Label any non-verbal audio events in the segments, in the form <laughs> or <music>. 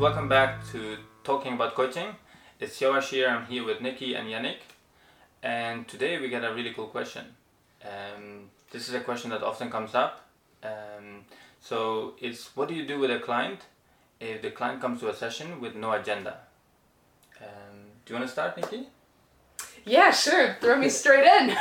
welcome back to Talking About Coaching. It's Joash here, I'm here with Nikki and Yannick. And today we get a really cool question. Um, this is a question that often comes up. Um, so it's what do you do with a client if the client comes to a session with no agenda? Um, do you want to start, Nikki? Yeah, sure. Throw me straight in. <laughs>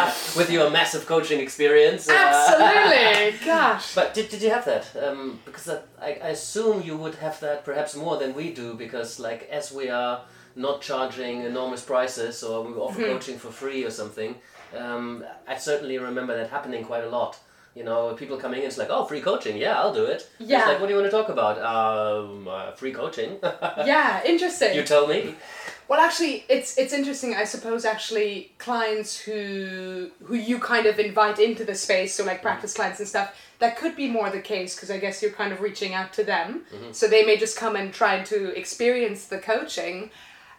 <laughs> with your massive coaching experience. uh, Absolutely. <laughs> Gosh. But did, did you have that? Um, because I, I assume you would have that perhaps more than we do because like as we are not charging enormous prices or we offer Mm-hmm. coaching for free or something, um, I certainly remember that happening quite a lot. You know, people coming in, it's like, oh, free coaching, yeah, I'll do it. Yeah. It's like, what do you want to talk about? Um, uh, free coaching. Yeah, interesting. you tell me. Well, actually, it's it's interesting. I suppose actually clients who who you kind of invite into the space, so like mm-hmm. practice clients and stuff, that could be more the case because I guess you're kind of reaching out to them, mm-hmm. so they may just come and try to experience the coaching.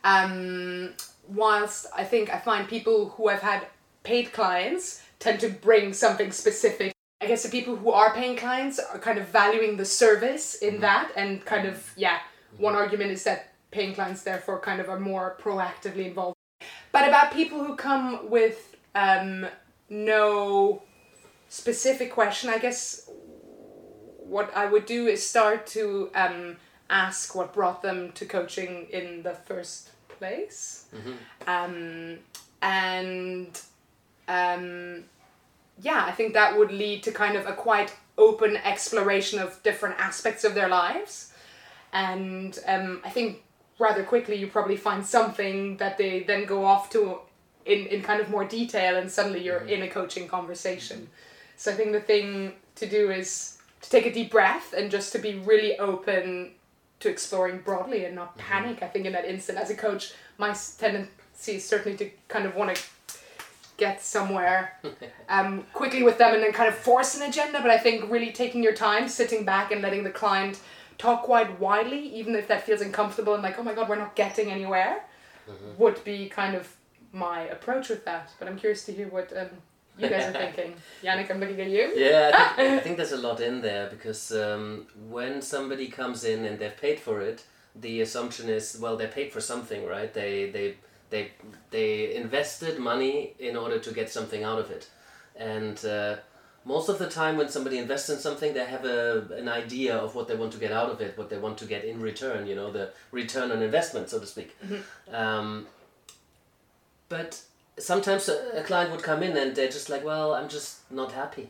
Um, whilst I think I find people who have had paid clients tend to bring something specific. I guess the people who are paying clients are kind of valuing the service in mm-hmm. that, and kind of yeah. One argument is that paying clients therefore kind of are more proactively involved. But about people who come with um, no specific question, I guess what I would do is start to um, ask what brought them to coaching in the first place. Um, and um, yeah, I think that would lead to kind of a quite open exploration of different aspects of their lives. And um, I think rather quickly you probably find something that they then go off to in, in kind of more detail, and suddenly you're in a coaching conversation. So I think the thing to do is to take a deep breath and just to be really open to exploring broadly and not panic. I think in that instant, as a coach, my tendency is certainly to kind of want to get somewhere <laughs> um, quickly with them and then kind of force an agenda. But I think really taking your time, sitting back and letting the client talk quite widely, even if that feels uncomfortable and like, oh my god, we're not getting anywhere, would be kind of my approach with that. But I'm curious to hear what um, you guys are <laughs> thinking. Yannick, I'm looking at you. Yeah, I think, I <laughs> think there's a lot in there because um, when somebody comes in and they've paid for it, the assumption is well they paid for something, right? They they they they invested money in order to get something out of it, and uh, most of the time when somebody invests in something, they have a an idea of what they want to get out of it, what they want to get in return. You know, the return on investment, so to speak. Um, but sometimes a, a client would come in and they're just like, well, I'm just not happy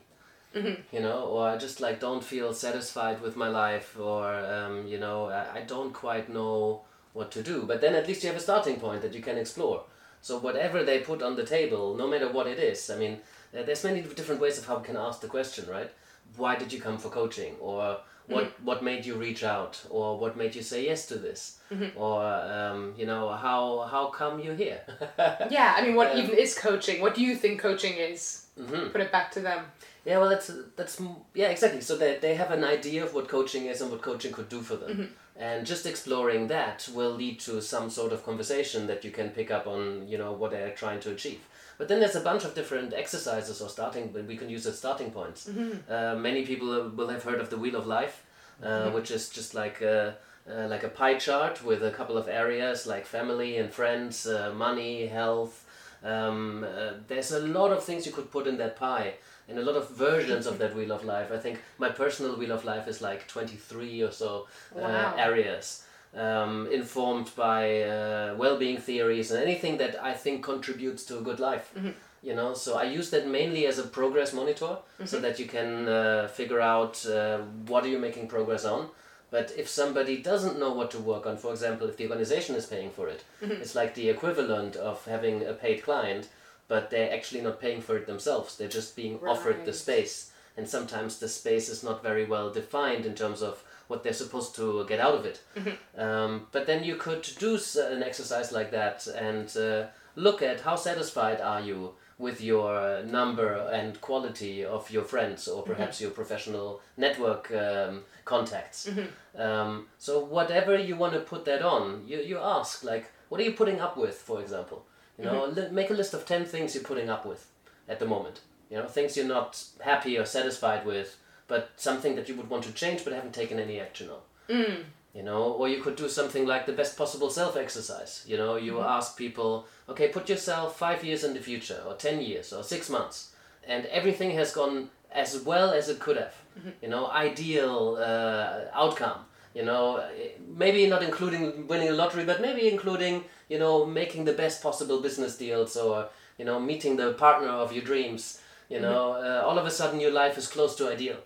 you know, or I just like don't feel satisfied with my life, or um, you know, I, I don't quite know what to do. But then at least you have a starting point that you can explore. So whatever they put on the table, no matter what it is, I mean, there's many different ways of how we can ask the question, right? Why did you come for coaching, or what what made you reach out, or what made you say yes to this, or um, you know, how how come you're here? <laughs> Yeah, I mean, what Um, even is coaching? What do you think coaching is? Mhm. Put it back to them. Yeah, well, that's that's yeah, exactly. So they they have an idea of what coaching is and what coaching could do for them, and just exploring that will lead to some sort of conversation that you can pick up on, you know, what they're trying to achieve. But then there's a bunch of different exercises or starting, we can use as starting points. Uh, many people will have heard of the Wheel of Life, uh, which is just like a, uh, like a pie chart with a couple of areas like family and friends, uh, money, health. Um, uh, there's a lot of things you could put in that pie and a lot of versions of that wheel of life. I think my personal wheel of life is like 23 or so uh, Wow. areas, um, informed by uh, well-being theories and anything that I think contributes to a good life. You know, so I use that mainly as a progress monitor, so that you can uh, figure out uh, what are you making progress on. But if somebody doesn't know what to work on, for example, if the organization is paying for it, it's like the equivalent of having a paid client, but they're actually not paying for it themselves. They're just being offered the space. And sometimes the space is not very well defined in terms of what they're supposed to get out of it. Um, but then you could do an exercise like that and uh, look at how satisfied are you with your number and quality of your friends or perhaps your professional network um, contacts. Um, so whatever you want to put that on, you, you ask like, what are you putting up with, for example? You know, mm-hmm. li- make a list of ten things you're putting up with at the moment. You know, things you're not happy or satisfied with, but something that you would want to change but haven't taken any action on. Mm. you know or you could do something like the best possible self exercise you know you mm-hmm. ask people okay put yourself five years in the future or 10 years or six months and everything has gone as well as it could have. Mm-hmm. You know ideal uh, outcome you know eh, maybe not including winning a lottery but maybe including you know making the best possible business deals or you know meeting the partner of your dreams you know uh, all of a sudden your life is close to ideal.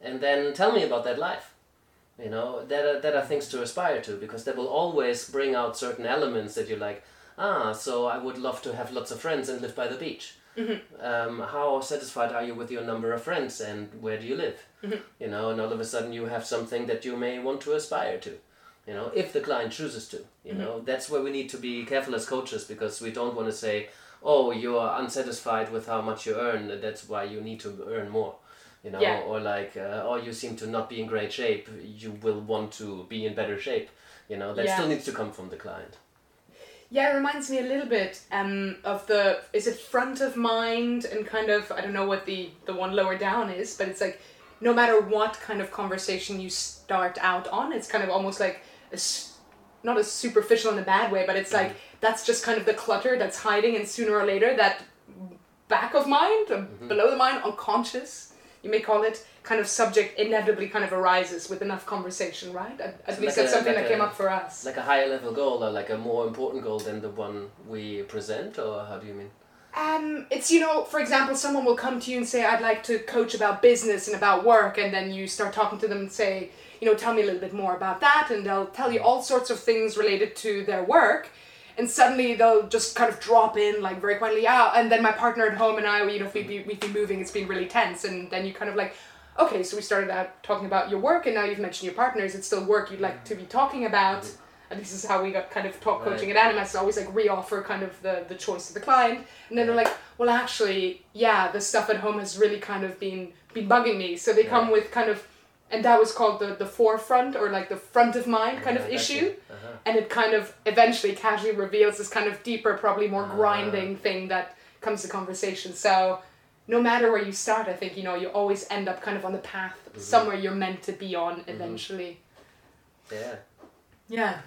And then tell me about that life you know that are, that are things to aspire to because that will always bring out certain elements that you're like ah so i would love to have lots of friends and live by the beach um, how satisfied are you with your number of friends and where do you live? You know and all of a sudden you have something that you may want to aspire to you know if the client chooses to you know. That's where we need to be careful as coaches because we don't want to say oh you are unsatisfied with how much you earn that's why you need to earn more you know. Yeah. or like uh, oh you seem to not be in great shape you will want to be in better shape you know. That Yeah. still needs to come from the client Yeah, it reminds me a little bit um, of the is it front of mind and kind of I don't know what the the one lower down is, but it's like no matter what kind of conversation you start out on, it's kind of almost like a not as superficial in a bad way, but it's like that's just kind of the clutter that's hiding, and sooner or later that back of mind, uh, below the mind, unconscious, you may call it, kind of subject inevitably kind of arises with enough conversation, right? At, at So least like that's a- something like that came a- up for us. like a higher level goal or like a more important goal than the one we present or how do you mean Um, it's you know, for example, someone will come to you and say, "I'd like to coach about business and about work," and then you start talking to them and say, "You know, tell me a little bit more about that," and they'll tell you all sorts of things related to their work, and suddenly they'll just kind of drop in like very quietly, "Yeah," and then my partner at home and I, you know, if we be we've been moving, it's been really tense, and then you kind of like. Okay, so we started out talking about your work, and now you've mentioned your partners. It's still work you'd like to be talking about? And this is how we got kind of talk Right. coaching at Animas. Always like re-offer kind of the the choice to the client, and then they're like, well, actually, yeah, the stuff at home has really kind of been been bugging me. So they come with kind of, and that was called the the forefront or like the front of mind kind of Yeah, that's issue, it. Uh-huh. and it kind of eventually casually reveals this kind of deeper, probably more Ah. grinding thing that comes to conversation. So. No matter where you start, I think you know you always end up kind of on the path Mm-hmm. somewhere you're meant to be on eventually. yeah Yeah.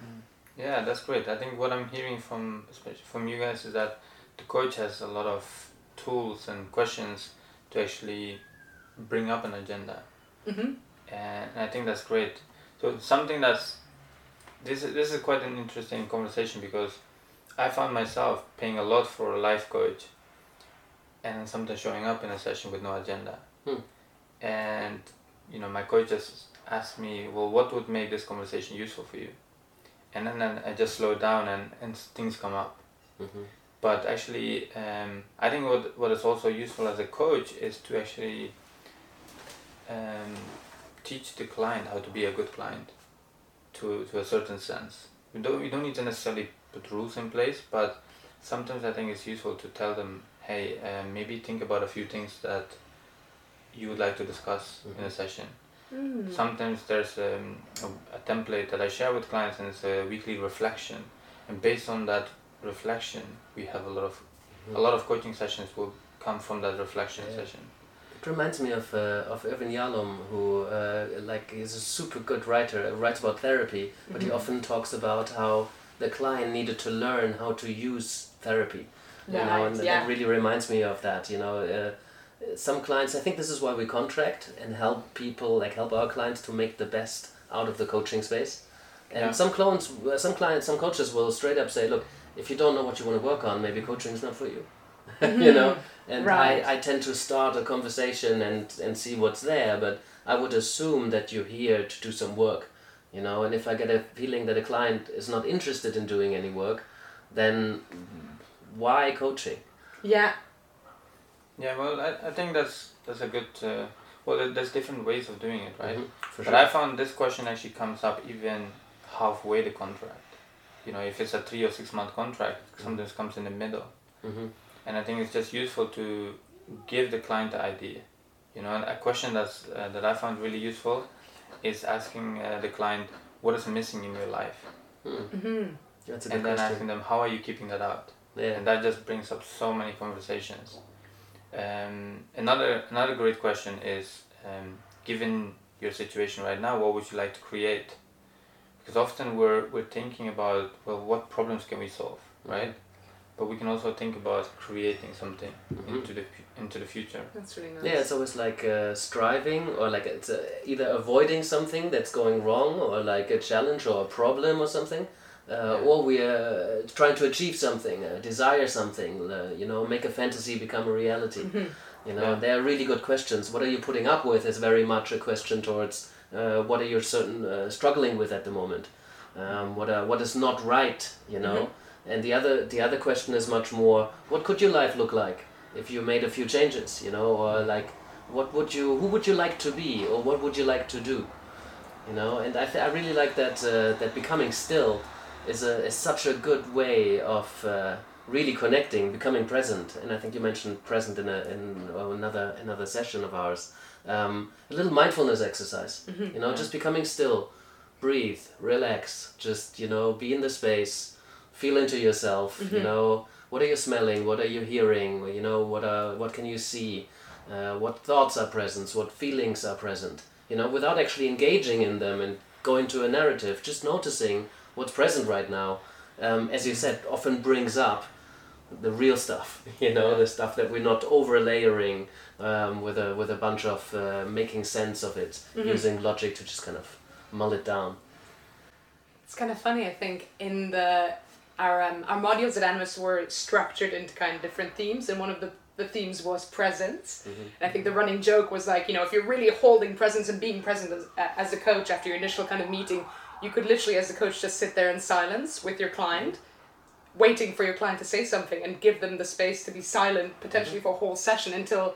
Yeah, that's great. I think what I'm hearing from especially from you guys is that the coach has a lot of tools and questions to actually bring up an agenda, hmm and I think that's great. So something that's this is this is quite an interesting conversation because I found myself paying a lot for a life coach, and sometimes showing up in a session with no agenda, Hmm. and you know my coach just asked me, well, what would make this conversation useful for you? and then, then I just slow down and, and things come up. hmm But actually, um, I think what what is also useful as a coach is to actually um, teach the client how to be a good client, to to a certain sense. We don't you don't need to necessarily put rules in place, but sometimes I think it's useful to tell them, hey, um, maybe think about a few things that you would like to discuss in a session Mm. sometimes there's um, a, a template that I share with clients and it's a weekly reflection and based on that reflection we have a lot of a lot of coaching sessions will come from that reflection Yeah. session It reminds me of uh, of Irvin Yalom, who uh, like is a super good writer. uh, Writes about therapy, but he Mhm. often talks about how the client needed to learn how to use therapy. You know, and yeah. that really reminds me of that. You know, uh, some clients. I think this is why we contract and help people, like help our clients to make the best out of the coaching space. And Yeah. some clients, some clients, some coaches will straight up say, "Look, if you don't know what you want to work on, maybe coaching is not for you." <laughs> you know, and Right. I, I tend to start a conversation and and see what's there, but I would assume that you're here to do some work, you know. And if I get a feeling that a client is not interested in doing any work, then why coaching? Yeah. yeah well I, I think that's that's a good uh, well there's different ways of doing it right Mhm, for but sure. I found this question actually comes up even halfway the contract you know if it's a three or six month contract it sometimes comes in the middle Mhm. and I think it's just useful to give the client the idea. You know, a question that's uh, that I found really useful is asking uh, the client what is missing in your life, Mm, hmm That's a good and then question. asking them how are you keeping that out, Yeah. and that just brings up so many conversations. Um, another another great question is, um, given your situation right now, what would you like to create? because often we're we're thinking about well what problems can we solve right but we can also think about creating something Mhm. into the into the future That's really nice. Yeah, it's always like uh, striving or like it's uh, either avoiding something that's going wrong or like a challenge or a problem or something. Uh. Or we are trying to achieve something, uh, desire something, uh, you know, make a fantasy become a reality. Mhm. You know, Yeah. they are really good questions. What are you putting up with is very much a question towards uh, what are you certain uh, struggling with at the moment. Um, what are, what is not right, you know. And the other the other question is much more: What could your life look like if you made a few changes, you know, or like what would you who would you like to be or what would you like to do, you know? And I, th- I really like that uh, that becoming still is a is such a good way of uh, really connecting, becoming present. And I think you mentioned present in a in uh, another another session of ours. Um, a little mindfulness exercise, you know, just becoming still, breathe, relax, just you know, be in the space, feel into yourself. You know, what are you smelling? What are you hearing? You know, what are what can you see? Uh, what thoughts are present? What feelings are present? You know, without actually engaging in them and going to a narrative, just noticing what's present right now. Um, as you said, often brings up the real stuff. <laughs> You know, the stuff that we're not over layering um, with a with a bunch of uh, making sense of it, using logic to just kind of mull it down. It's kind of funny, I think, in the our um, our modules at Animas were structured into kind of different themes, and one of the the themes was presence. And I think the running joke was like, you know, if you're really holding presence and being present as, as a coach after your initial kind of meeting, you could literally, as a coach, just sit there in silence with your client, waiting for your client to say something and give them the space to be silent, potentially for a whole session until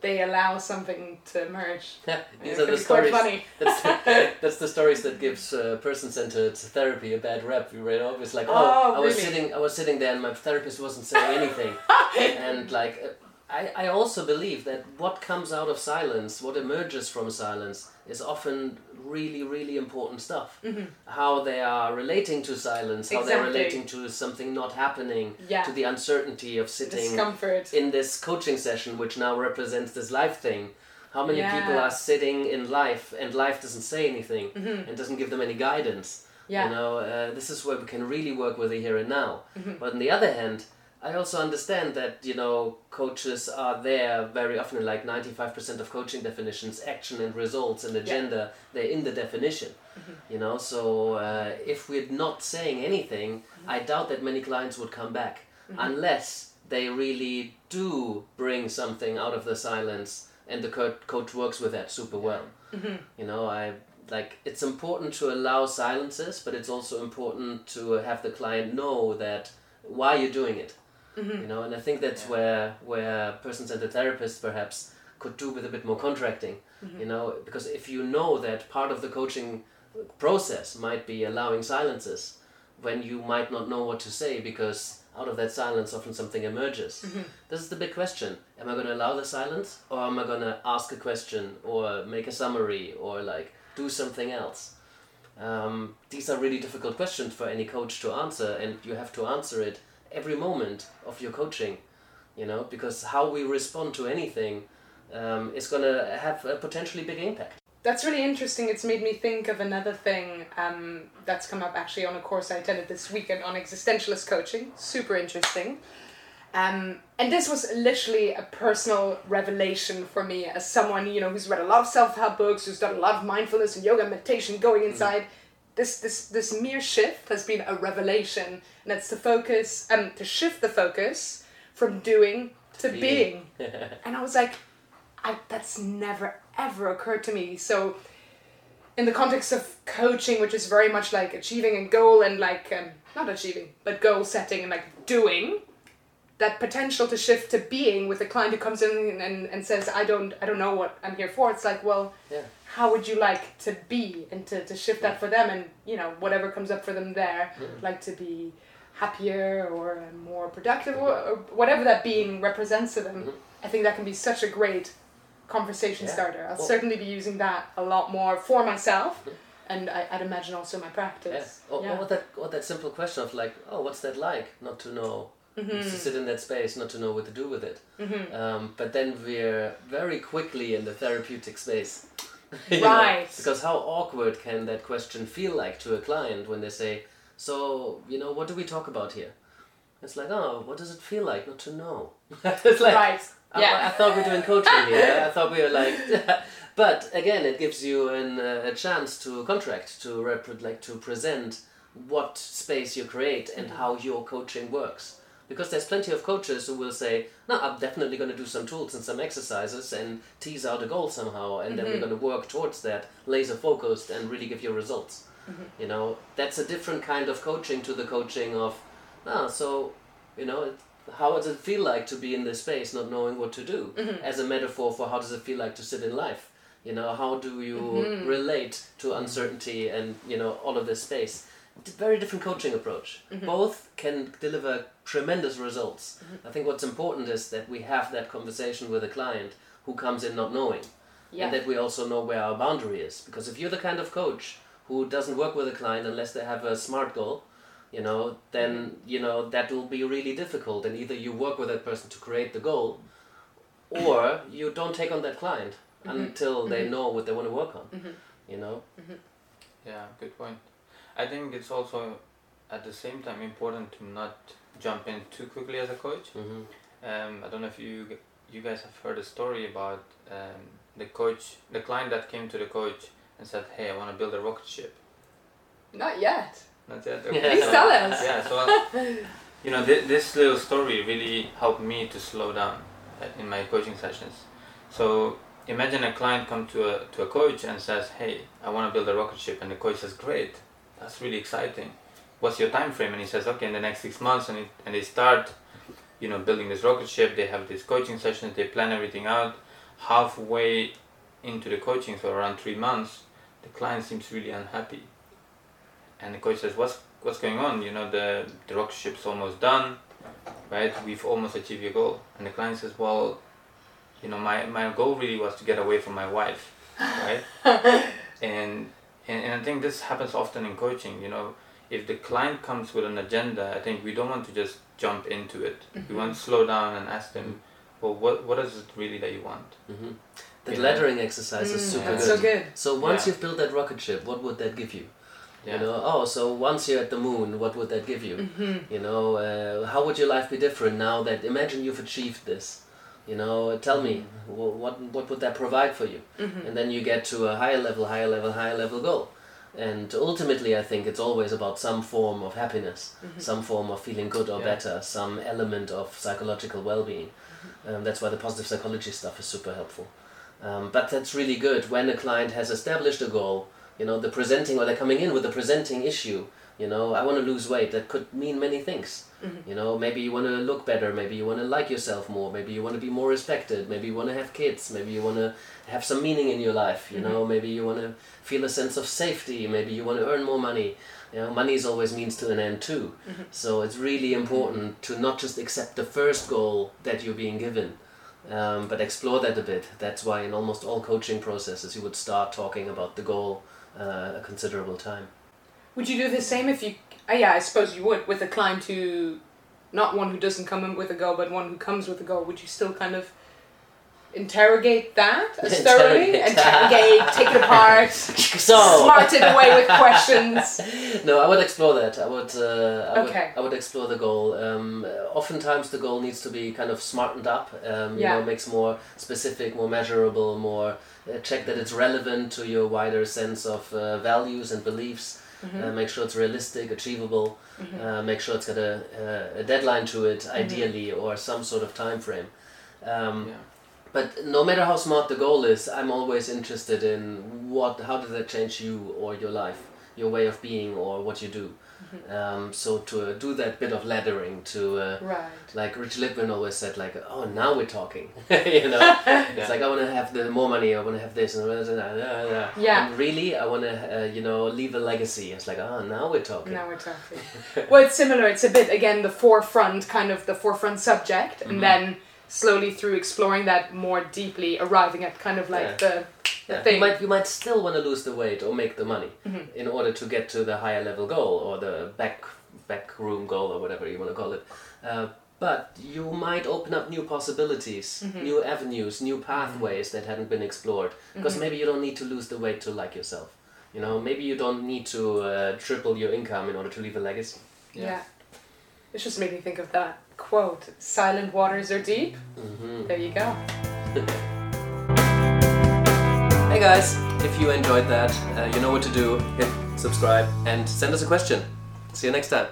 they allow something to emerge. Yeah, these are the stories. funny. That's <laughs> the, <laughs> that's the stories that gives uh, person-centered therapy a bad rep. You know, it's like, oh, Oh, I was really? sitting, I was sitting there, and my therapist wasn't saying anything, <laughs> and like, uh, I, I also believe that what comes out of silence, what emerges from silence, is often really, really important stuff. How they are relating to silence, how they're Mm-hmm. Relating to something not happening, Yeah. to the uncertainty of sitting Discomfort. in this coaching session, which now represents this life thing. How many people are sitting in life and life doesn't say anything and doesn't give them any guidance? Mm-hmm. Yeah. You know, uh, this is where we can really work with the here and now. Mm-hmm. But on the other hand, I also understand that, you know, coaches are there very often, like 95% of coaching definitions, action and results and agenda, they're in the definition. Mm-hmm. You know, so uh, if we're not saying anything, Mm-hmm. I doubt that many clients would come back unless they really do bring something out of the silence and the co- coach works with that super well. Mm-hmm. You know, I like it's important to allow silences, but it's also important to have the client know that why you're doing it. Mm-hmm. You know, and I think that's Yeah. where where person-centered therapists perhaps could do with a bit more contracting. Mm-hmm. You know, because if you know that part of the coaching process might be allowing silences when you might not know what to say because out of that silence often something emerges. Mm-hmm. This is the big question. Am I going to allow the silence or am I going to ask a question or make a summary or like do something else? Um, these are really difficult questions for any coach to answer and you have to answer it every moment of your coaching, you know, because how we respond to anything um, is going to have a potentially big impact. That's really interesting. It's made me think of another thing um, that's come up actually on a course I attended this weekend on existentialist coaching. Super interesting. Um, and this was literally a personal revelation for me as someone you know who's read a lot of self help books, who's done a lot of mindfulness and yoga meditation, going inside. This this this mere shift has been a revelation, and it's to focus um to shift the focus from doing to Being. being. <laughs> And I was like, I, that's never ever occurred to me. So, in the context of coaching, which is very much like achieving a goal and like um, not achieving, but goal setting and like doing, that potential to shift to being with a client who comes in and, and says, I don't I don't know what I'm here for. It's like, well, Yeah. how would you like to be and to, to shift that for them and you know whatever comes up for them there, like to be happier or more productive or, mm-hmm. or whatever that being represents to them. Mm-hmm. I think that can be such a great conversation Yeah. starter. I'll Well- certainly be using that a lot more for myself, and I, I'd imagine also my Yeah. practice. Or, Yeah. or that or that simple question of like, oh, what's that like? Not to know. Mm-hmm. To sit in that space, not to know what to do with it. Um, but then we're very quickly in the therapeutic space. <laughs> You know? Right. Because how awkward can that question feel like to a client when they say, "So, you know, what do we talk about here?" It's like, "Oh, what does it feel like not to know?" <laughs> it's like, right. I, Yeah. I thought we were doing coaching here. <laughs> I thought we were like, but again, it gives you an, uh, a chance to contract, to rep- like to present what space you create and how your coaching works. Because there's plenty of coaches who will say, "No, I'm definitely going to do some tools and some exercises and tease out a goal somehow, and then we're mm-hmm. going to work towards that, laser focused, and really give you results." Mm-hmm. You know, that's a different kind of coaching to the coaching of, ah, so, you know, how does it feel like to be in this space not knowing what to do? Mm-hmm. As a metaphor for how does it feel like to sit in life. You know how do you relate to uncertainty and you know all of this space? D- very different coaching approach. Both can deliver tremendous results. I think what's important is that we have that conversation with a client who comes in not knowing. Yeah. and that we also know where our boundary is. Because if you're the kind of coach who doesn't work with a client unless they have a smart goal you know then you know that will be really difficult. And either you work with that person to create the goal or you don't take on that client mm-hmm. until they mm-hmm. know what they want to work on mm-hmm. you know? Yeah, good point. I think it's also at the same time important to not jump in too quickly as a coach. hmm Um, I don't know if you you guys have heard a story about um, the coach, the client that came to the coach and said, "Hey, I want to build a rocket ship." Not yet. Not yet. Please so- tell us. Yeah, so <laughs> you know, th- this little story really helped me to slow down uh, in my coaching sessions. So imagine a client come to a to a coach and says, "Hey, I want to build a rocket ship," and the coach says, "Great, that's really exciting. What's your time frame?" And he says, "Okay, in the next six months," and it, and they start, you know, building this rocket ship. They have these coaching sessions. They plan everything out. Halfway into the coaching, so around three months, the client seems really unhappy and the coach says what's what's going on you know the the rocket ship's almost done right we've almost achieved your goal and the client says well you know my my goal really was to get away from my wife right <laughs> and, and and i think this happens often in coaching you know if the client comes with an agenda i think we don't want to just jump into it we want to slow down and ask them well what what is it really that you want hmm the Yeah. laddering exercise is Mm, super that's good so good. so once Yeah. you've built that rocket ship what would that give you yeah You know, oh, so once you're at the moon, what would that give you? Mm-hmm. You know, uh, how would your life be different now that imagine you've achieved this? You know, tell me, wh- what what would that provide for you? Mm-hmm. And then you get to a higher level, higher level, higher level goal. And ultimately, I think it's always about some form of happiness, some form of feeling good or Yeah. better, some element of psychological well-being. Um, that's why the positive psychology stuff is super helpful. Um, but that's really good when a client has established a goal. You know, the presenting or they're coming in with a presenting issue. You know, I want to lose weight. That could mean many things. You know, maybe you want to look better. Maybe you want to like yourself more. Maybe you want to be more respected. Maybe you want to have kids. Maybe you want to have some meaning in your life. You know, maybe you want to feel a sense of safety. Maybe you want to earn more money. You know, money is always means to an end too. So it's really important to not just accept the first goal that you're being given, um, but explore that a bit. That's why in almost all coaching processes you would start talking about the goal uh, a considerable time. Would you do the same if you? Uh, yeah, I suppose you would with a client who, not one who doesn't come in with a goal, but one who comes with a goal. Would you still kind of interrogate that as <laughs> thoroughly? Interrogate. Take it apart, <laughs> So smart it away with questions. <laughs> no, I would explore that. I would. Uh, I Okay. Would, I would explore the goal. Um, oftentimes, the goal needs to be kind of smartened up. Um, you Yeah. know, makes more specific, more measurable, more uh, check that it's relevant to your wider sense of uh, values and beliefs. Uh, make sure it's realistic, achievable. Uh, make sure it's got a, a, a deadline to it, ideally, or some sort of time frame. Um, yeah but no matter how smart the goal is, I'm always interested in what, how does that change you or your life, your way of being or what you do. Um, so to uh, do that bit of laddering, to uh, Right. like Rich Lippman always said, like, oh, now we're talking. <laughs> you know, <laughs> it's like I want to have the more money, I want to have this, and blah, blah, blah. Yeah. And really, I want to, uh, you know, leave a legacy. It's like, oh, now we're talking. Now we're talking. <laughs> well, it's similar. It's a bit again the forefront, kind of the forefront subject, and then slowly through exploring that more deeply, arriving at kind of like Yeah. the Yeah, thing. You might you might still want to lose the weight or make the money Mm-hmm. in order to get to the higher level goal or the back back room goal or whatever you want to call it. Uh, but you might open up new possibilities, new avenues, new pathways that hadn't been explored. Because maybe you don't need to lose the weight to like yourself. You know, maybe you don't need to uh, triple your income in order to leave a legacy. Yeah. It just made me think of that quote Silent waters are deep. hmm There you go. <laughs> Hey guys, if you enjoyed that, uh, you know what to do. Hit subscribe and send us a question. See you next time.